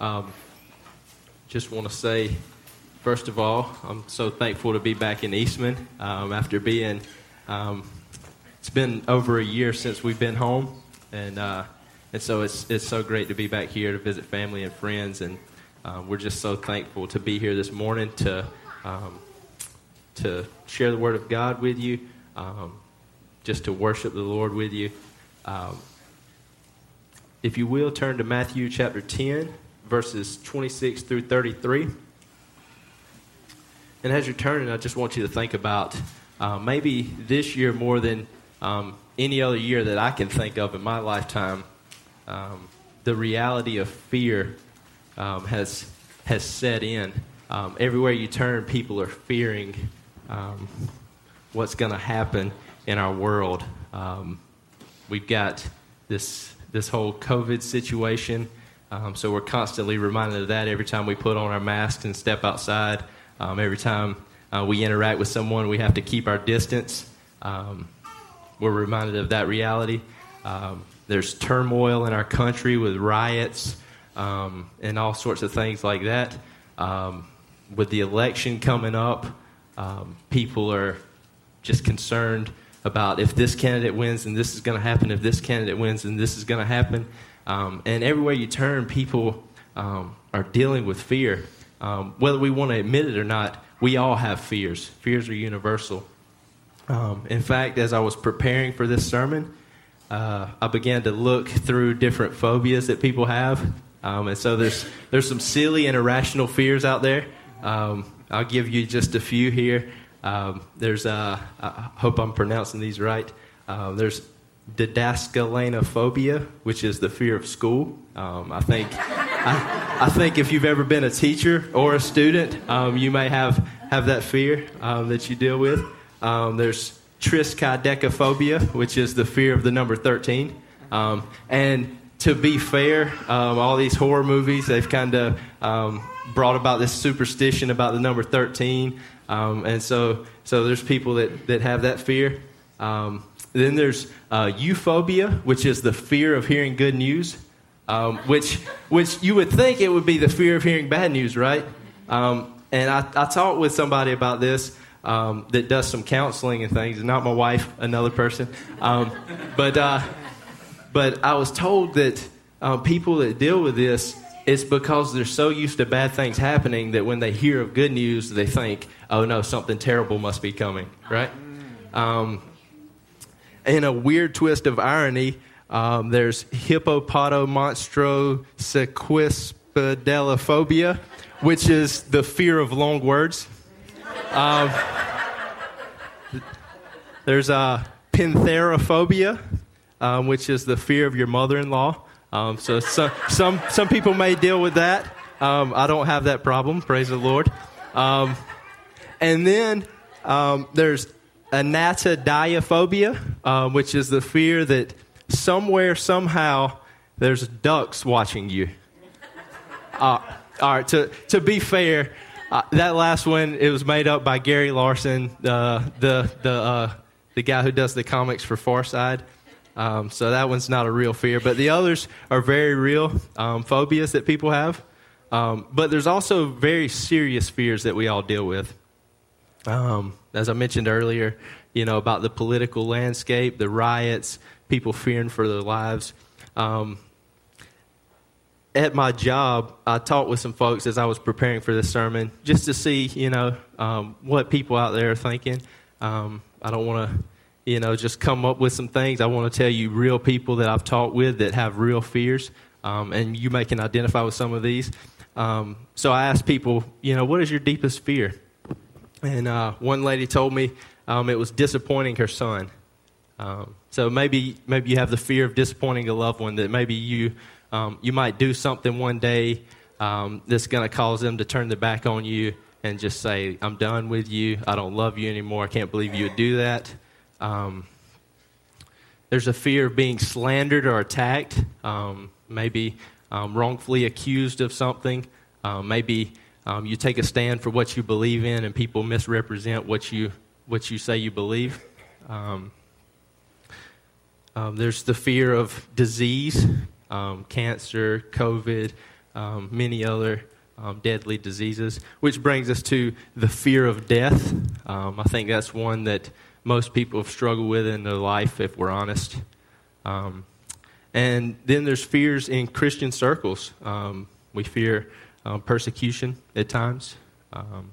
Um, just want to say, first of all, I'm so thankful to be back in Eastman um, after being. Um, it's been over a year since we've been home, and uh, and so it's it's so great to be back here to visit family and friends, and um, we're just so thankful to be here this morning to um, to share the Word of God with you, um, just to worship the Lord with you. If you will, turn to Matthew chapter 10, verses 26 through 33. And as you're turning, I just want you to think about uh, maybe this year more than um, any other year that I can think of in my lifetime, um, the reality of fear um, has, has set in. Um, everywhere you turn, people are fearing um, what's going to happen in our world. Um, we've got this this whole COVID situation, um, so we're constantly reminded of that every time we put on our masks and step outside. Um, every time uh, we interact with someone, we have to keep our distance. Um, we're reminded of that reality. Um, there's turmoil in our country with riots and all sorts of things like that. with the election coming up, um, people are just concerned about if this candidate wins and this is going to happen, if this candidate wins and this is going to happen. Um, and everywhere you turn, people um, are dealing with fear. Um, whether we want to admit it or not, we all have fears. Fears are universal. Um, in fact, as I was preparing for this sermon, uh, I began to look through different phobias that people have. Um, and so there's, there's some silly and irrational fears out there. Um, I'll give you just a few here. There's, uh, I hope I'm pronouncing these right. Uh, there's didascalenophobia, which is the fear of school. Um, I think, I, I, think if you've ever been a teacher or a student, um, you may have have that fear um, that you deal with. Um, there's triskaidekaphobia, which is the fear of the number 13. Um, and to be fair, all these horror movies, they've kind of brought about this superstition about the number 13. Um, and so, so there's people that, that have that fear. Um, then there's uh, euphobia, which is the fear of hearing good news, um, which, which you would think it would be the fear of hearing bad news, right? Um, and I, I talked with somebody about this um, that does some counseling and things, not my wife, another person. Um, but, uh, but I was told that uh, people that deal with this, it's because they're so used to bad things happening that when they hear of good news, they think, oh no, something terrible must be coming, right? Um, in a weird twist of irony, um, there's hippopotomonstrosesquispedalophobia, which is the fear of long words. Um, there's uh, pentherophobia, um, which is the fear of your mother in law. Um, so some, some, some people may deal with that. Um, I don't have that problem, praise the Lord. Um, and then um, there's anatidaephobia, uh, which is the fear that somewhere, somehow, there's ducks watching you. Uh, all right, to, to be fair, uh, that last one, it was made up by Gary Larson, uh, the, the, uh, the guy who does the comics for Far Side. Um, so that one's not a real fear, but the others are very real um, phobias that people have. Um, but there's also very serious fears that we all deal with. Um, as I mentioned earlier, you know about the political landscape, the riots, people fearing for their lives. Um, at my job, I talked with some folks as I was preparing for this sermon, just to see, you know, um, what people out there are thinking. I don't want to you know, just come up with some things. I want to tell you real people that I've talked with that have real fears, um, and you may can identify with some of these. Um, so I asked people, you know, what is your deepest fear? And uh, one lady told me um, it was disappointing her son. Um, so maybe maybe you have the fear of disappointing a loved one. That maybe you um, you might do something one day um, that's going to cause them to turn their back on you and just say, "I'm done with you. I don't love you anymore. I can't believe you would do that." Um, there's a fear of being slandered or attacked, um, maybe wrongfully accused of something. Um, maybe um, you take a stand for what you believe in and people misrepresent what you, what you say you believe. Um, there's the fear of disease, cancer, COVID, um, many other um, deadly diseases, which brings us to the fear of death. Um, I think that's one that most people have struggled with in their life, if we're honest. Um, and then there's fears in Christian circles. Um, we fear um, persecution at times. Um,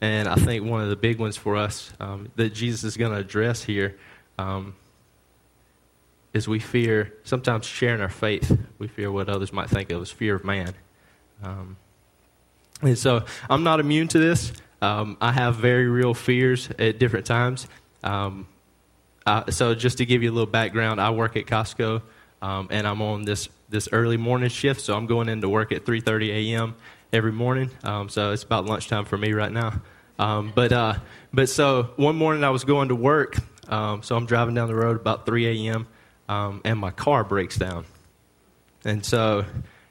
and I think one of the big ones for us that Jesus is going to address here is we fear sometimes sharing our faith. We fear what others might think of as fear of man. Um, and so I'm not immune to this. Um, I have very real fears at different times. Um, uh, so just to give you a little background, I work at Costco, um, and I'm on this this early morning shift. So I'm going into work at 3:30 a.m. every morning. Um, so it's about lunchtime for me right now. Um, but uh, but so one morning I was going to work. Um, so I'm driving down the road about 3 a.m. and my car breaks down, and so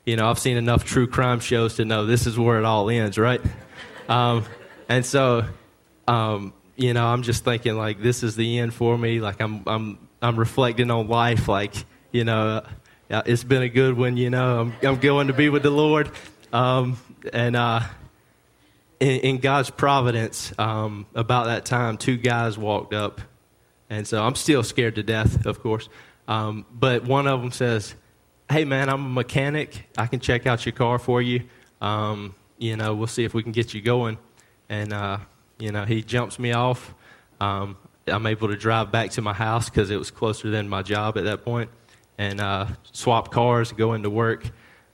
you know, I've seen enough true crime shows to know this is where it all ends, right? Um, and so, um, you know, I'm just thinking like this is the end for me. Like I'm, I'm, I'm reflecting on life. Like, you know, uh, it's been a good one. You know, I'm, I'm going to be with the Lord, um, and uh, in, in, God's providence, um, about that time, two guys walked up, and so I'm still scared to death, of course. Um, but one of them says, hey, man, I'm a mechanic. I can check out your car for you. Um, you know, we'll see if we can get you going. And, uh, you know, he jumps me off. Um, I'm able to drive back to my house because it was closer than my job at that point and uh, swap cars and go into work.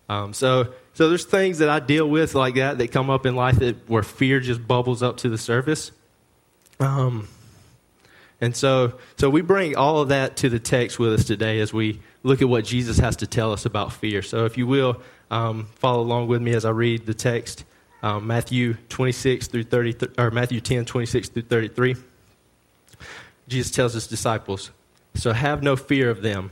Um, so, so there's things that I deal with like that that come up in life that where fear just bubbles up to the surface. Um, and so, so we bring all of that to the text with us today as we look at what Jesus has to tell us about fear. So, if you will, um, follow along with me as I read the text, um, Matthew 26 through 30, or Matthew 10, 26 through 33. Jesus tells his disciples, So have no fear of them,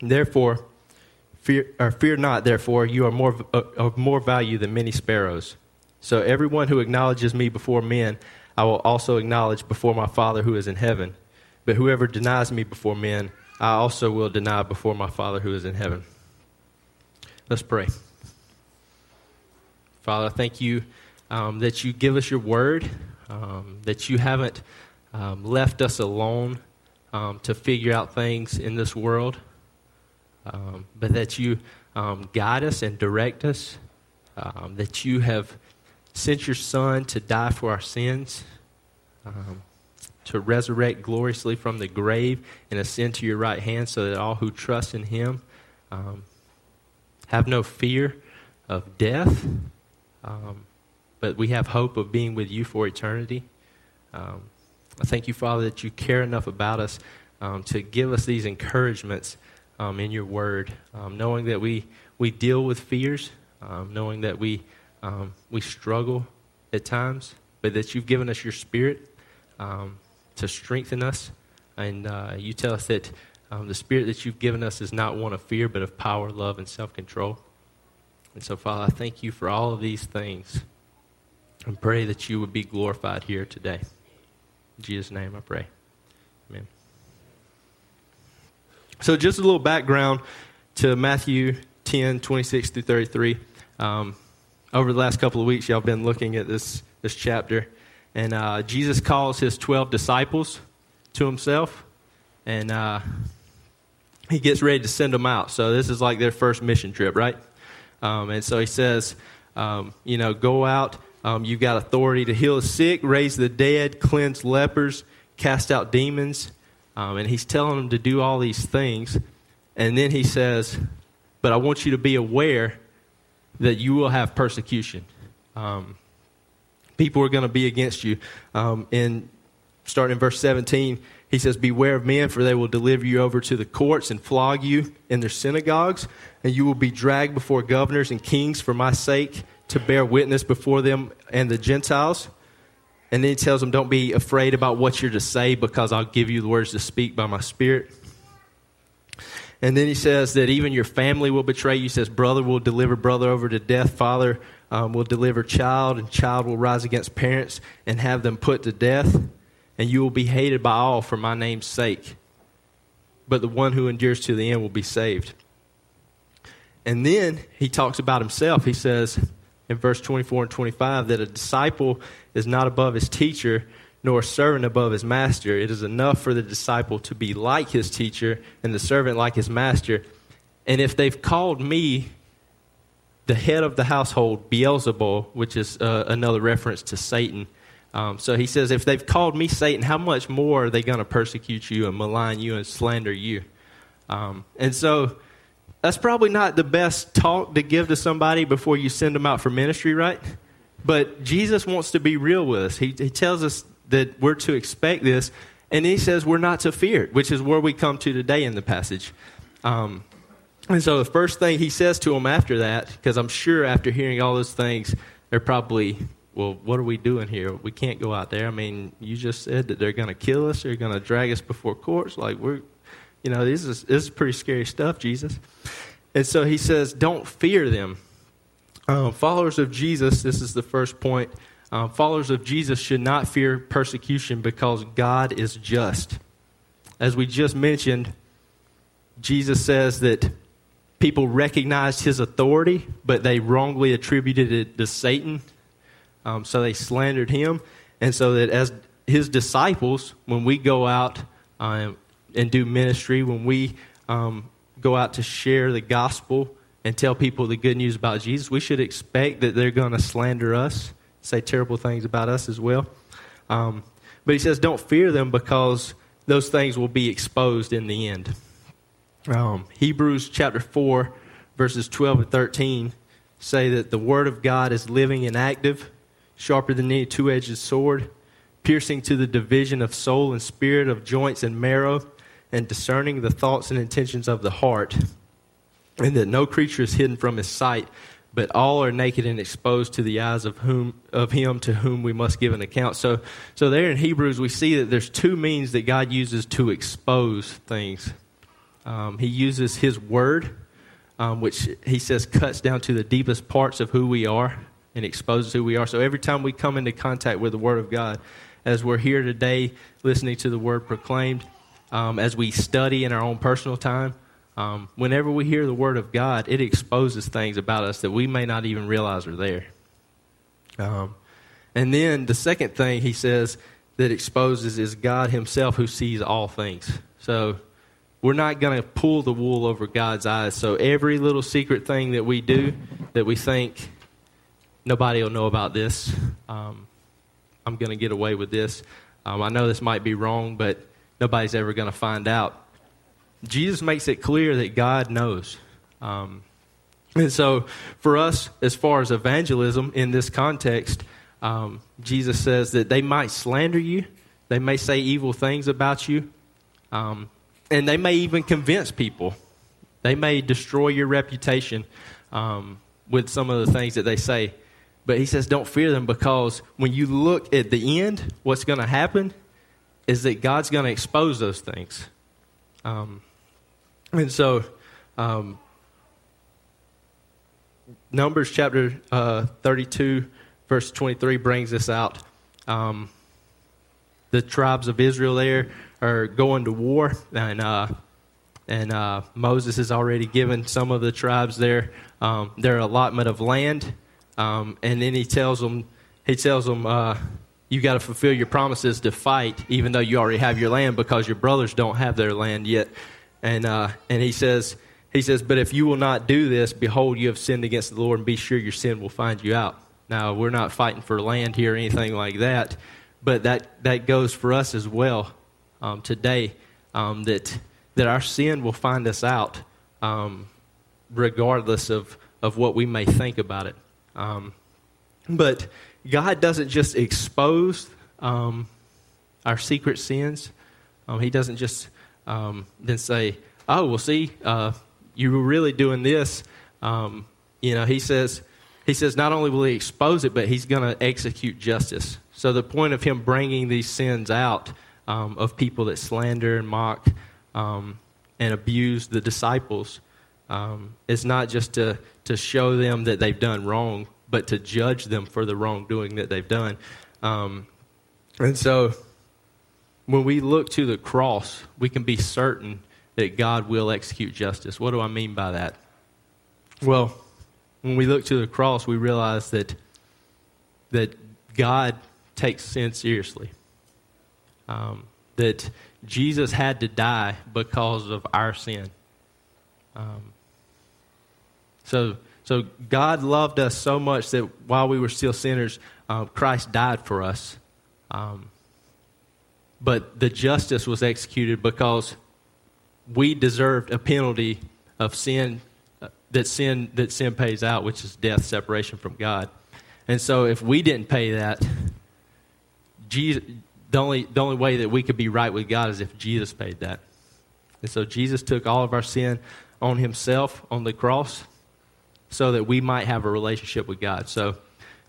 Therefore, fear, fear not, therefore, you are more, uh, of more value than many sparrows. So everyone who acknowledges me before men, I will also acknowledge before my Father who is in heaven. But whoever denies me before men, I also will deny before my Father who is in heaven. Let's pray. Father, thank you um, that you give us your word, um, that you haven't um, left us alone um, to figure out things in this world, um, but that you um, guide us and direct us, that you have sent your Son to die for our sins to resurrect gloriously from the grave and ascend to your right hand so that all who trust in him um, have no fear of death, um, but we have hope of being with you for eternity. Um, I thank you, Father, that you care enough about us um, to give us these encouragements um, in your word, um, knowing that we, we deal with fears, knowing that we, we struggle at times, but that you've given us your spirit. Um, to strengthen us. And uh, you tell us that um, the spirit that you've given us is not one of fear, but of power, love, and self control. And so, Father, I thank you for all of these things and pray that you would be glorified here today. In Jesus' name I pray. Amen. So, just a little background to Matthew 10 26 through 33. Um, over the last couple of weeks, y'all been looking at this, this chapter. And uh, Jesus calls his 12 disciples to himself, and uh, he gets ready to send them out. So this is like their first mission trip, right? Um, and so he says, um, you know, go out. Um, you've got authority to heal the sick, raise the dead, cleanse lepers, cast out demons. Um, and he's telling them to do all these things. And then he says, but I want you to be aware that you will have persecution. Um, people are going to be against you. Um, in starting in verse 17, he He says, Beware of men, for they will deliver you over to the courts and flog you in their synagogues, and you will be dragged before governors and kings for my sake to bear witness before them and the Gentiles. And then he tells them, Don't be afraid about what you're to say, because I'll give you the words to speak by my Spirit. And then he says that even your family will betray you. He says, Brother will deliver brother over to death, father um, will deliver child, and child will rise against parents and have them put to death. And you will be hated by all for my name's sake. But the one who endures to the end will be saved. And then he talks about himself. He says in verse 24 and 25 that a disciple is not above his teacher, nor a servant above his master. It is enough for the disciple to be like his teacher and the servant like his master. And if they've called me the head of the household, Beelzebul, which is uh, another reference to Satan. Um, so he says, if they've called me Satan, how much more are they going to persecute you and malign you and slander you? Um, and so that's probably not the best talk to give to somebody before you send them out for ministry, right? But Jesus wants to be real with us. He, he tells us that we're to expect this, and he says we're not to fear it, which is where we come to today in the passage. Um, and so the first thing he says to them after that, because I'm sure after hearing all those things, they're probably, well, what are we doing here? We can't go out there. I mean, you just said that they're going to kill us, they're going to drag us before courts. Like, we're, you know, this is, this is pretty scary stuff, Jesus. And so he says, don't fear them. Um, followers of Jesus, this is the first point. Um, followers of Jesus should not fear persecution because God is just. As we just mentioned, Jesus says that people recognized his authority, but they wrongly attributed it to Satan. Um, so they slandered him. And so that as his disciples, when we go out um, and do ministry, when we um, go out to share the gospel and tell people the good news about Jesus, we should expect that they're going to slander us, say terrible things about us as well. Um, but he says, don't fear them because those things will be exposed in the end. Um, Hebrews chapter 4, verses 12 and 13 say that the Word of God is living and active, sharper than any two edged sword, piercing to the division of soul and spirit, of joints and marrow, and discerning the thoughts and intentions of the heart. And that no creature is hidden from his sight, but all are naked and exposed to the eyes of whom of him to whom we must give an account. So so there in Hebrews we see that there's two means that God uses to expose things. Um, he uses his word, um, which he says cuts down to the deepest parts of who we are and exposes who we are. So every time we come into contact with the word of God, as we're here today listening to the word proclaimed, um, as we study in our own personal time, um, whenever we hear the word of God, it exposes things about us that we may not even realize are there. Um, and then the second thing he says that exposes is God Himself who sees all things. So we're not going to pull the wool over God's eyes. So every little secret thing that we do that we think nobody will know about this, um, I'm going to get away with this. Um, I know this might be wrong, but nobody's ever going to find out. Jesus makes it clear that God knows. Um, and so, for us, as far as evangelism in this context, um, Jesus says that they might slander you, they may say evil things about you, um, and they may even convince people. They may destroy your reputation um, with some of the things that they say. But he says, don't fear them because when you look at the end, what's going to happen is that God's going to expose those things. Um, and so, um, Numbers chapter uh, 32, verse 23 brings this out. Um, the tribes of Israel there are going to war, and uh, and uh, Moses has already given some of the tribes their um, their allotment of land, um, and then he tells them he tells them uh, you got to fulfill your promises to fight, even though you already have your land, because your brothers don't have their land yet, and uh, and he says. He says, But if you will not do this, behold, you have sinned against the Lord, and be sure your sin will find you out. Now, we're not fighting for land here or anything like that, but that, that goes for us as well um, today um, that, that our sin will find us out um, regardless of, of what we may think about it. Um, but God doesn't just expose um, our secret sins, Um, he doesn't just um, then say, "Oh, well, see, uh, you were really doing this." Um, you know, he says, he says not only will he expose it, but he's going to execute justice. So the point of him bringing these sins out um, of people that slander and mock um, and abuse the disciples um, is not just to to show them that they've done wrong, but to judge them for the wrongdoing that they've done. Um, and so when we look to the cross, we can be certain that God will execute justice. What do I mean by that? Well, when we look to the cross, we realize that that God takes sin seriously. Um, that Jesus had to die because of our sin. Um, so, so God loved us so much that while we were still sinners, uh, Christ died for us. Um, but the justice was executed because we deserved a penalty of sin uh, that sin that sin pays out, which is death, separation from God. And so, if we didn't pay that, Jesus, the only the only way that we could be right with God is if Jesus paid that. And so, Jesus took all of our sin on Himself on the cross, so that we might have a relationship with God. So,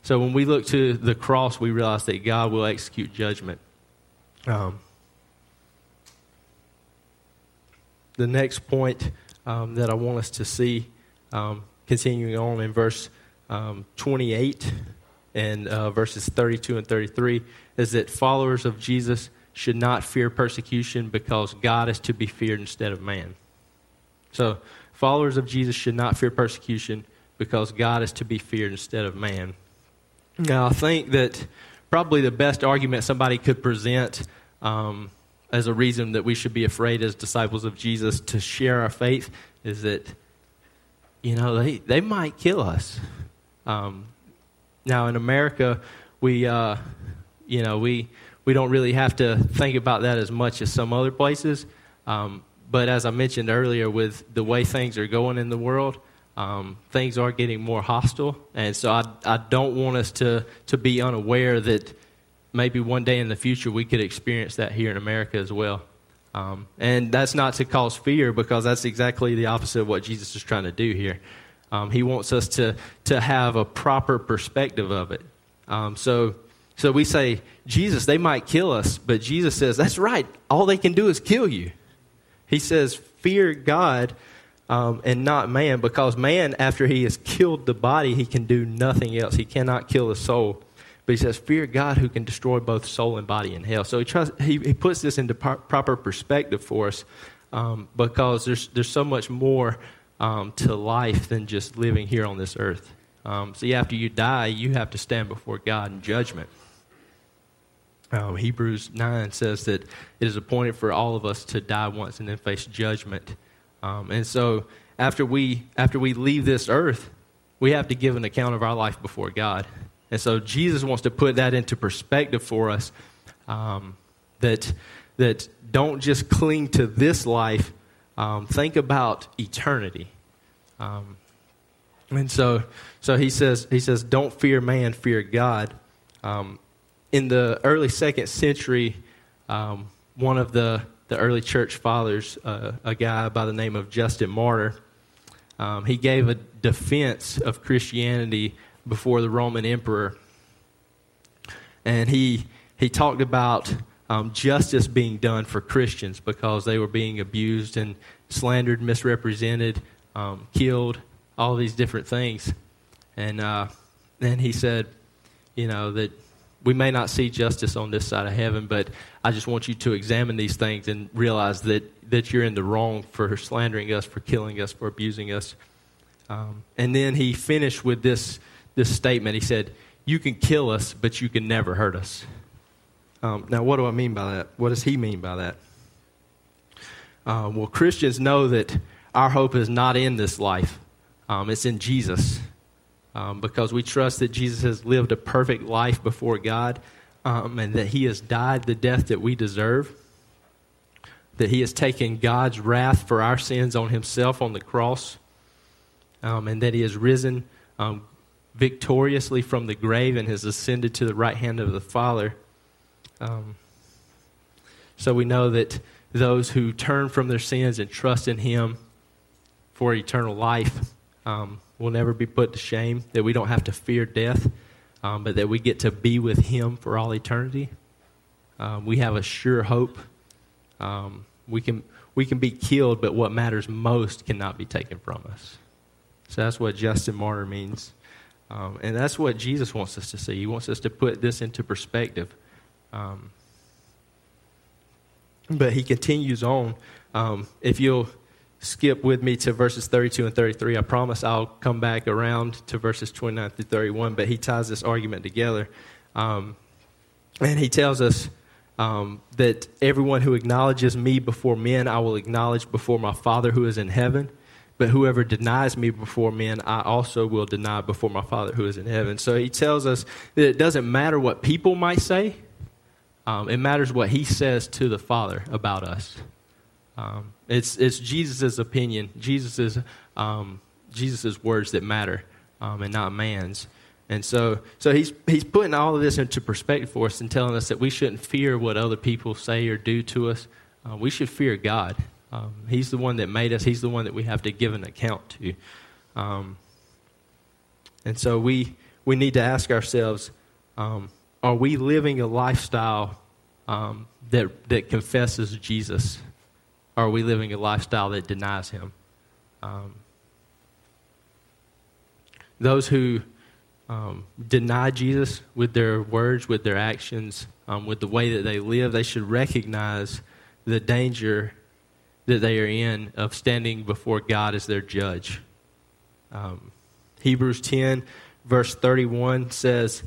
so when we look to the cross, we realize that God will execute judgment. Um, the next point um, that I want us to see, um, continuing on in verse um, 28 and uh, verses 32 and 33, is that followers of Jesus should not fear persecution because God is to be feared instead of man. So, followers of Jesus should not fear persecution because God is to be feared instead of man. Now, I think that probably the best argument somebody could present um, as a reason that we should be afraid as disciples of Jesus to share our faith is that, you know, they, they might kill us. Um, now, in America, we, uh, you know, we, we don't really have to think about that as much as some other places. Um, but as I mentioned earlier, with the way things are going in the world, um, things are getting more hostile. And so I, I don't want us to, to be unaware that maybe one day in the future we could experience that here in America as well. Um, and that's not to cause fear because that's exactly the opposite of what Jesus is trying to do here. Um, he wants us to, to have a proper perspective of it. Um, so, so we say, Jesus, they might kill us, but Jesus says, that's right. All they can do is kill you. He says, fear God um, and not man because man, after he has killed the body, he can do nothing else. He cannot kill the soul. But he says, Fear God who can destroy both soul and body in hell. So he, tries, he, he puts this into par- proper perspective for us um, because there's, there's so much more um, to life than just living here on this earth. Um, see, after you die, you have to stand before God in judgment. Um, Hebrews 9 says that it is appointed for all of us to die once and then face judgment. Um, and so after we, after we leave this earth, we have to give an account of our life before God. And so Jesus wants to put that into perspective for us um, that, that don't just cling to this life, um, think about eternity. Um, and so, so he says, he says, don't fear man, fear God. Um, in the early second century, um, one of the, the early church fathers, uh, a guy by the name of Justin Martyr, um, he gave a defense of Christianity before the Roman emperor. And he, he talked about um, justice being done for Christians because they were being abused and slandered, misrepresented, um, killed, all these different things. And uh, then he said, you know, that we may not see justice on this side of heaven, but I just want you to examine these things and realize that, that you're in the wrong for slandering us, for killing us, for abusing us. Um, and then he finished with this this statement. He said, You can kill us, but you can never hurt us. Um, now, what do I mean by that? What does he mean by that? Uh, well, Christians know that our hope is not in this life, um, it's in Jesus. Um, because we trust that Jesus has lived a perfect life before God um, and that he has died the death that we deserve, that he has taken God's wrath for our sins on himself on the cross, um, and that he has risen um, victoriously from the grave and has ascended to the right hand of the Father. Um, So we know that those who turn from their sins and trust in Him for eternal life um, will never be put to shame, that we don't have to fear death, um, but that we get to be with Him for all eternity. Um, we have a sure hope. Um, we, can, we can be killed, but what matters most cannot be taken from us. So that's what Justin Martyr means. Um, and that's what Jesus wants us to see. He wants us to put this into perspective. Um, but he continues on. Um, if you'll skip with me to verses 32 and 33, I promise I'll come back around to verses 29 through 31. But he ties this argument together. Um, and he tells us um, that everyone who acknowledges me before men, I will acknowledge before my Father who is in heaven. But whoever denies me before men, I also will deny before my Father who is in heaven. So he tells us that it doesn't matter what people might say, um, it matters what he says to the Father about us. Um, it's it's Jesus' opinion, Jesus' um, Jesus' words that matter, um, and not man's. And so, so he's he's putting all of this into perspective for us and telling us that we shouldn't fear what other people say or do to us. Uh, we should fear God. Um, he's the one that made us. He's the one that we have to give an account to. Um, and so we we need to ask ourselves: um, are we living a lifestyle um, that, that confesses Jesus? Are we living a lifestyle that denies him? Um, those who um, deny Jesus with their words, with their actions, um, with the way that they live, they should recognize the danger that they are in of standing before God as their judge. Um, Hebrews 10, verse 31 says,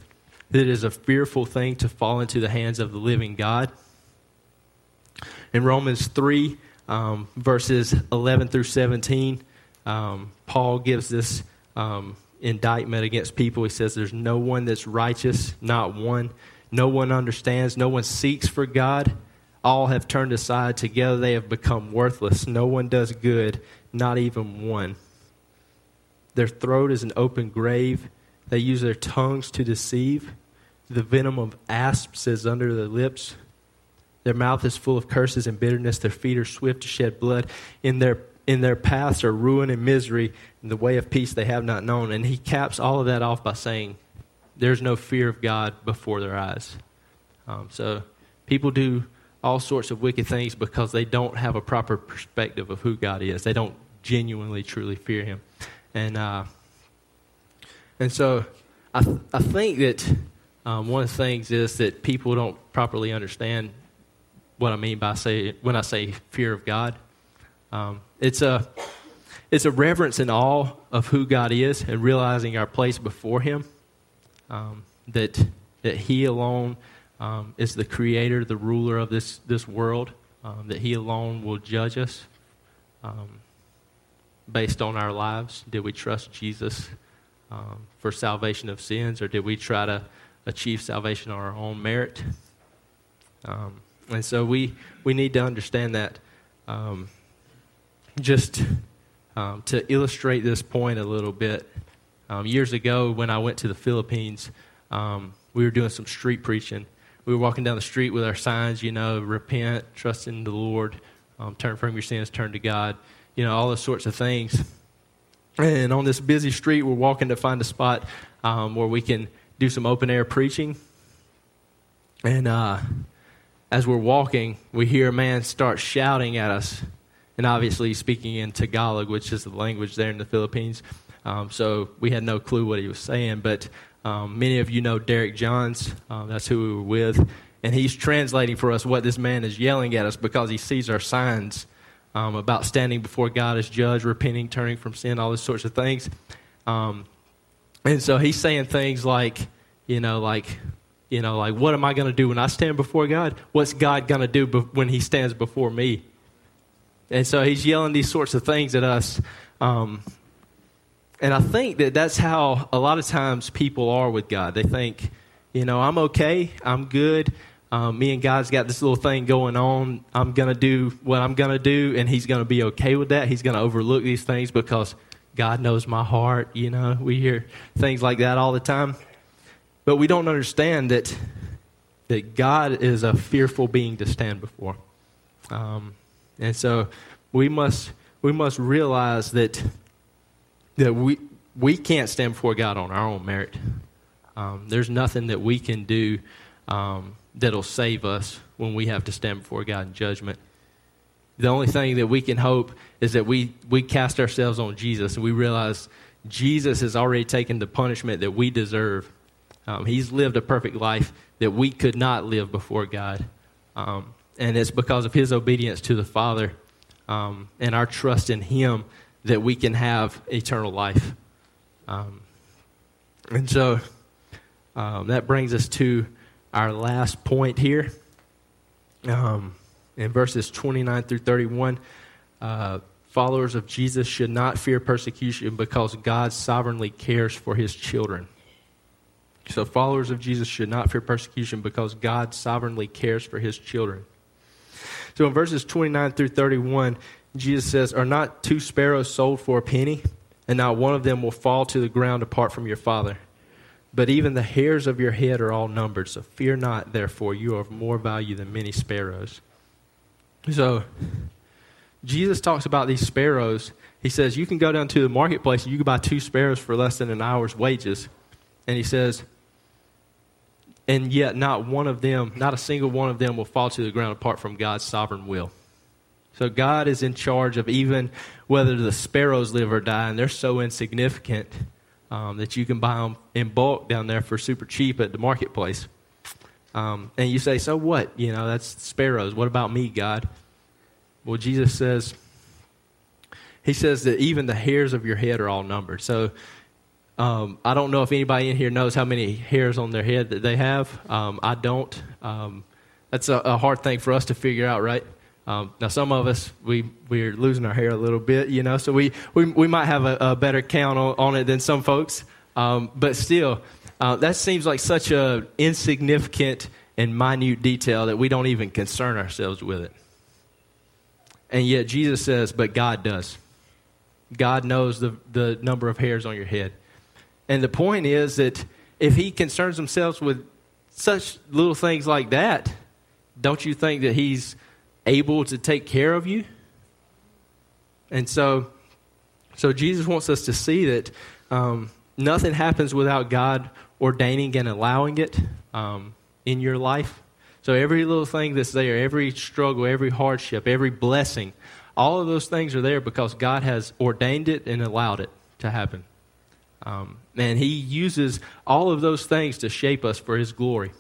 that it is a fearful thing to fall into the hands of the living God. In Romans 3, um, verses 11 through 17, um, Paul gives this um, indictment against people. He says, There's no one that's righteous, not one. No one understands, no one seeks for God. All have turned aside. Together they have become worthless. No one does good, not even one. Their throat is an open grave. They use their tongues to deceive. The venom of asps is under their lips. Their mouth is full of curses and bitterness. Their feet are swift to shed blood. In their in their paths are ruin and misery. In the way of peace they have not known. And he caps all of that off by saying, "There's no fear of God before their eyes." Um, so people do all sorts of wicked things because they don't have a proper perspective of who God is. They don't genuinely, truly fear Him, and uh, and so I th- I think that um, one of the things is that people don't properly understand what I mean by say when I say fear of God. Um, it's a it's a reverence and awe of who God is and realizing our place before Him. Um, that that He alone um, is the Creator, the ruler of this this world. Um, that He alone will judge us um, based on our lives. Did we trust Jesus um, for salvation of sins, or did we try to achieve salvation on our own merit. Um, and so we, we need to understand that. Um, just um, to illustrate this point a little bit, um, years ago when I went to the Philippines, um, we were doing some street preaching. We were walking down the street with our signs, you know, repent, trust in the Lord, um, turn from your sins, turn to God, you know, all those sorts of things. And on this busy street, we're walking to find a spot um, where we can do some open air preaching. And uh, as we're walking, we hear a man start shouting at us, and obviously speaking in Tagalog, which is the language there in the Philippines. Um, so we had no clue what he was saying, but um, many of you know Derek Johns. Um, that's who we were with. And he's translating for us what this man is yelling at us because he sees our signs um, about standing before God as judge, repenting, turning from sin, all those sorts of things. Um, and so he's saying things like, you know, like, you know, like, what am I going to do when I stand before God? What's God going to do be- when he stands before me? And so he's yelling these sorts of things at us. Um, and I think that that's how a lot of times people are with God. They think, you know, I'm okay, I'm good. Um, me and God's got this little thing going on. I'm going to do what I'm going to do, and He's going to be okay with that. He's going to overlook these things because God knows my heart. You know, we hear things like that all the time. But we don't understand that that God is a fearful being to stand before. Um, and so we must, we must realize that, that we, we can't stand before God on our own merit. Um, there's nothing that we can do um, that'll save us when we have to stand before God in judgment. The only thing that we can hope is that we, we cast ourselves on Jesus and we realize Jesus has already taken the punishment that we deserve. Um, he's lived a perfect life that we could not live before God. Um, and it's because of his obedience to the Father um, and our trust in him that we can have eternal life. Um, and so um, that brings us to our last point here. Um, in verses 29 through 31, uh, followers of Jesus should not fear persecution because God sovereignly cares for his children. So, followers of Jesus should not fear persecution because God sovereignly cares for his children. So, in verses 29 through 31, Jesus says, Are not two sparrows sold for a penny? And not one of them will fall to the ground apart from your Father. But even the hairs of your head are all numbered. So fear not, therefore, you are of more value than many sparrows. So, Jesus talks about these sparrows. He says, You can go down to the marketplace and you can buy two sparrows for less than an hour's wages. And he says, And yet, not one of them, not a single one of them will fall to the ground apart from God's sovereign will. So, God is in charge of even whether the sparrows live or die, and they're so insignificant um, that you can buy them in bulk down there for super cheap at the marketplace. Um, and you say, so what? You know, that's sparrows. What about me, God? Well, Jesus says, He says that even the hairs of your head are all numbered. So um, I don't know if anybody in here knows how many hairs on their head that they have. Um, I don't. Um, that's a, a, hard thing for us to figure out, right? Um, now, some of us we we're losing our hair a little bit, you know, so we we, we might have a, a better count on, on, it than some folks. Um, but still, uh, that seems like such a insignificant and minute detail that we don't even concern ourselves with it. And yet Jesus says, "But God does. God knows the the number of hairs on your head." And the point is that if He concerns Himself with such little things like that, don't you think that He's able to take care of you. And so, so Jesus wants us to see that um, nothing happens without God ordaining and allowing it um, in your life. So every little thing that's there, every struggle, every hardship, every blessing, all of those things are there because God has ordained it and allowed it to happen. Um, and He uses all of those things to shape us for His glory.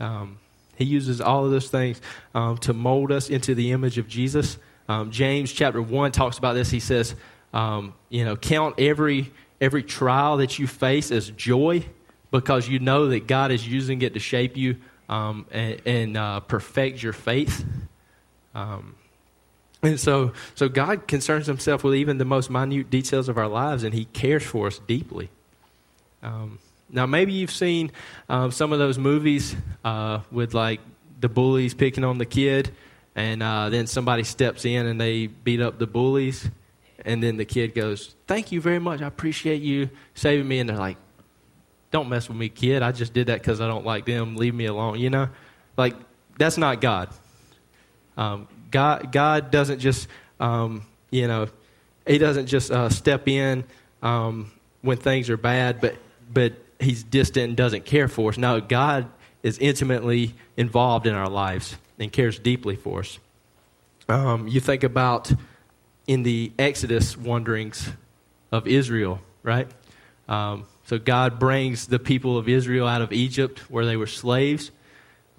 Um, he uses all of those things um, to mold us into the image of Jesus. Um, James chapter 1 talks about this. He says, um, you know, count every, every trial that you face as joy because you know that God is using it to shape you um, and, and uh, perfect your faith. Um, and so, so God concerns himself with even the most minute details of our lives, and he cares for us deeply. Um, now, maybe you've seen um, some of those movies uh, with like the bullies picking on the kid, and uh, then somebody steps in and they beat up the bullies, and then the kid goes, "Thank you very much. I appreciate you saving me." And they're like, "Don't mess with me, kid. I just did that because I don't like them. Leave me alone." You know, like that's not God. Um, God, God doesn't just, um, you know, He doesn't just uh, step in um, when things are bad, but but he's distant and doesn't care for us. No, God is intimately involved in our lives and cares deeply for us. Um, you think about in the Exodus wanderings of Israel, right? Um, so God brings the people of Israel out of Egypt where they were slaves.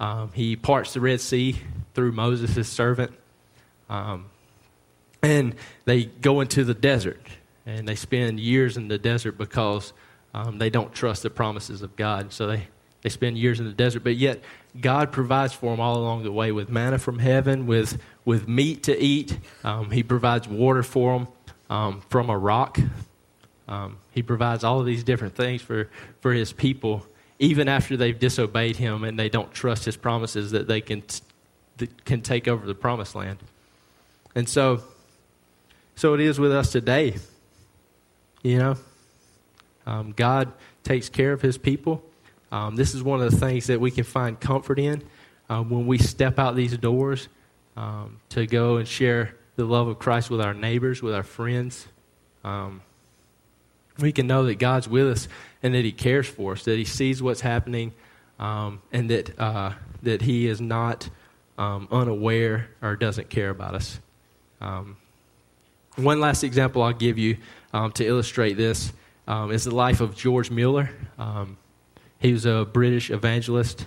Um, he parts the Red Sea through Moses, servant. Um, and they go into the desert. And they spend years in the desert because um, they don't trust the promises of God, so they, they spend years in the desert. But yet, God provides for them all along the way with manna from heaven, with, with meat to eat. Um, he provides water for them um, from a rock. Um, he provides all of these different things for, for His people, even after they've disobeyed Him and they don't trust His promises that they can, that can take over the promised land. And so, so it is with us today. You know, um, God takes care of his people. Um, this is one of the things that we can find comfort in uh, when we step out these doors um, to go and share the love of Christ with our neighbors, with our friends. Um, we can know that God's with us and that He cares for us, that He sees what's happening, um, and that uh, that He is not um, unaware or doesn't care about us. Um, one last example I'll give you um, to illustrate this um, is the life of George Mueller. Um, he was a British evangelist,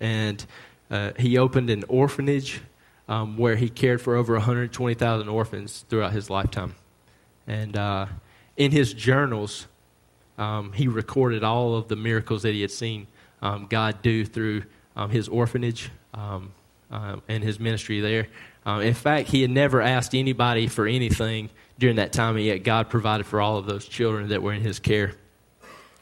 and uh, he opened an orphanage where he cared for over 120,000 orphans throughout his lifetime. And uh, in his journals, um, he recorded all of the miracles that he had seen um, God do through um, his orphanage um, uh, and his ministry there. Uh, in fact, he had never asked anybody for anything during that time, and yet God provided for all of those children that were in his care.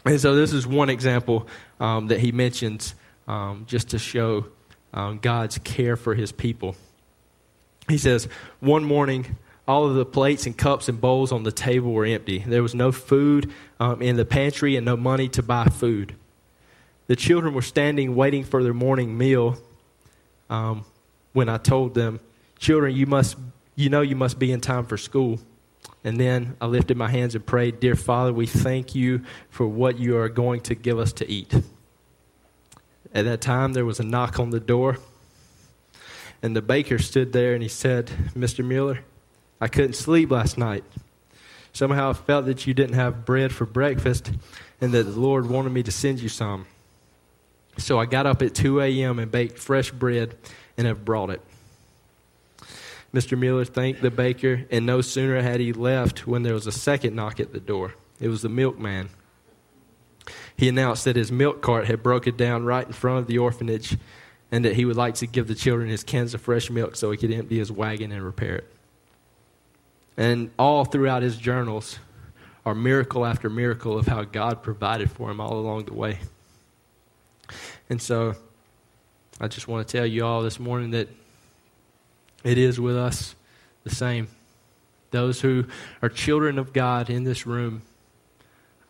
And so, this is one example um, that he mentions um, just to show God's care for his people. He says, One morning, all of the plates and cups and bowls on the table were empty. There was no food um, in the pantry and no money to buy food. The children were standing waiting for their morning meal um, when I told them, Children, you, must, you know you must be in time for school. And then I lifted my hands and prayed, Dear Father, we thank you for what you are going to give us to eat. At that time, there was a knock on the door, and the baker stood there and he said, Mr. Mueller, I couldn't sleep last night. Somehow I felt that you didn't have bread for breakfast and that the Lord wanted me to send you some. So I got up at 2 a.m. and baked fresh bread and have brought it. Mr. Mueller thanked the baker, and no sooner had he left when there was a second knock at the door. It was the milkman. He announced that his milk cart had broken down right in front of the orphanage and that he would like to give the children his cans of fresh milk so he could empty his wagon and repair it. And all throughout his journals are miracle after miracle of how God provided for him all along the way. And so I just want to tell you all this morning that it is with us the same. Those who are children of God in this room,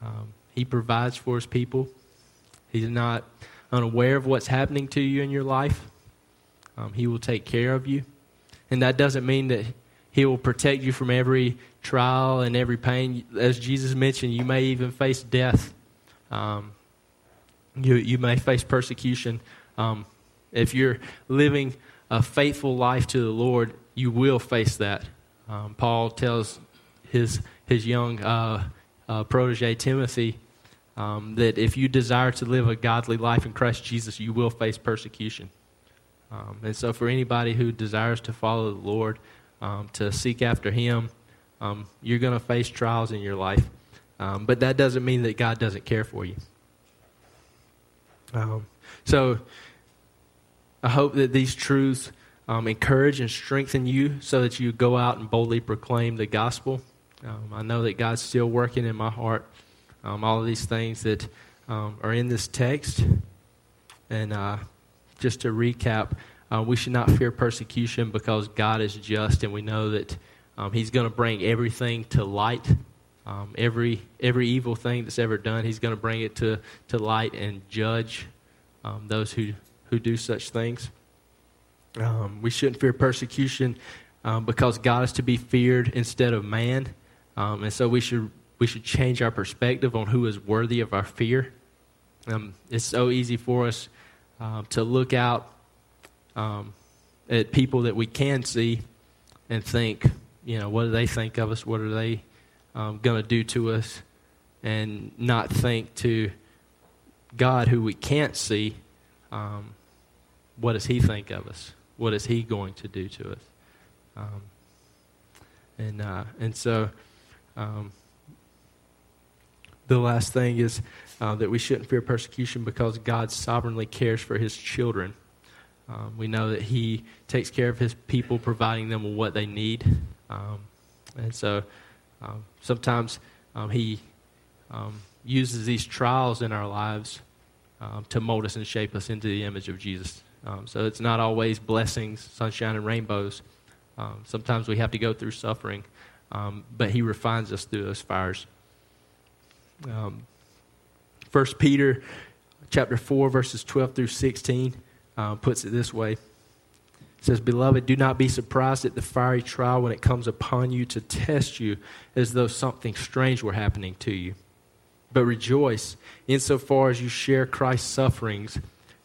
um, He provides for His people. He's not unaware of what's happening to you in your life. Um, he will take care of you. And that doesn't mean that he will protect you from every trial and every pain. As Jesus mentioned, you may even face death. Um, you, you may face persecution. Um, if you're living a faithful life to the Lord, you will face that. Um, Paul tells his, his young uh, uh, protege, Timothy, um, that if you desire to live a godly life in Christ Jesus, you will face persecution. Um, and so, for anybody who desires to follow the Lord, um, to seek after Him, um, you're going to face trials in your life. Um, but that doesn't mean that God doesn't care for you. So I hope that these truths um, encourage and strengthen you so that you go out and boldly proclaim the gospel. Um, I know that God's still working in my heart. all of these things that are in this text. And uh, just to recap, uh, we should not fear persecution because God is just, and we know that um, He's going to bring everything to light. Um, every every evil thing that's ever done, He's going to bring it to, to light and judge um, those who, who do such things. Um, we shouldn't fear persecution um, because God is to be feared instead of man, um, and so we should we should change our perspective on who is worthy of our fear. it's so easy for us uh, to look out um, at people that we can see and think, you know, what do they think of us? What are they um, going to do to us? And not think to God, who we can't see, um, what does He think of us? What is He going to do to us? Um, and uh, and so um, the last thing is uh, that we shouldn't fear persecution because God sovereignly cares for His children. Um, we know that He takes care of His people, providing them with what they need. Um, and so um, sometimes um, He uses these trials in our lives to mold us and shape us into the image of Jesus. Um, so it's not always blessings, sunshine, and rainbows. Um, sometimes we have to go through suffering, um, but He refines us through those fires. First Peter chapter 4, verses 12 through 16, uh, puts it this way. It says, Beloved, do not be surprised at the fiery trial when it comes upon you to test you as though something strange were happening to you. But rejoice insofar as you share Christ's sufferings,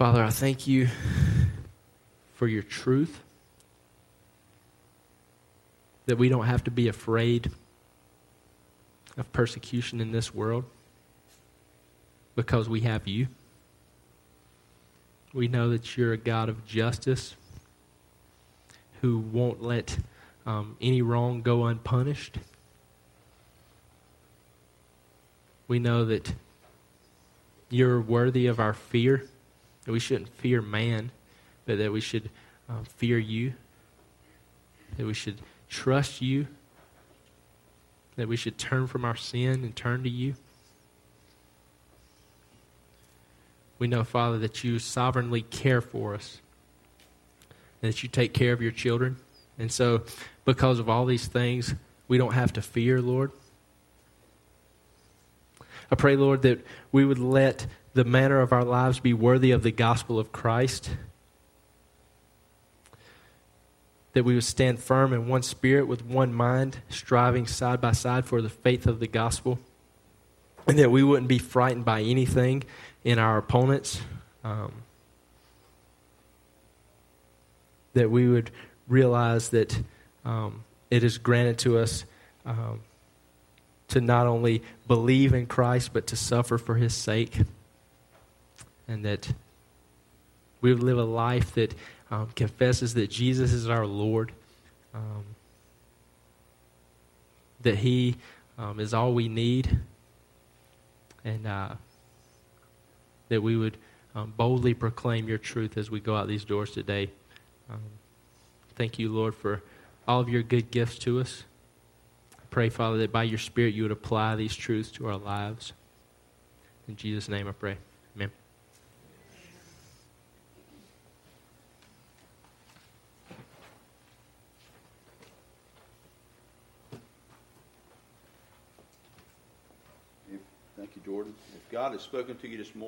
Father, I thank you for your truth, that we don't have to be afraid of persecution in this world because we have you. We know that you're a God of justice who won't let um, any wrong go unpunished. We know that you're worthy of our fear that we shouldn't fear man, but that we should um, fear you, that we should trust you, that we should turn from our sin and turn to you. We know, Father, that you sovereignly care for us, that you take care of your children. And so, because of all these things, we don't have to fear, Lord. I pray, Lord, that we would let the manner of our lives be worthy of the gospel of Christ. That we would stand firm in one spirit with one mind, striving side by side for the faith of the gospel. And that we wouldn't be frightened by anything in our opponents. Um, that we would realize that um, it is granted to us um, to not only believe in Christ, but to suffer for his sake and that we would live a life that um, confesses that Jesus is our Lord, um, that He um, is all we need, and uh, that we would um, boldly proclaim your truth as we go out these doors today. Um, thank you, Lord, for all of your good gifts to us. Pray, Father, that by your Spirit you would apply these truths to our lives. In Jesus' name I pray. Amen. Thank you, Jordan. If God has spoken to you this morning,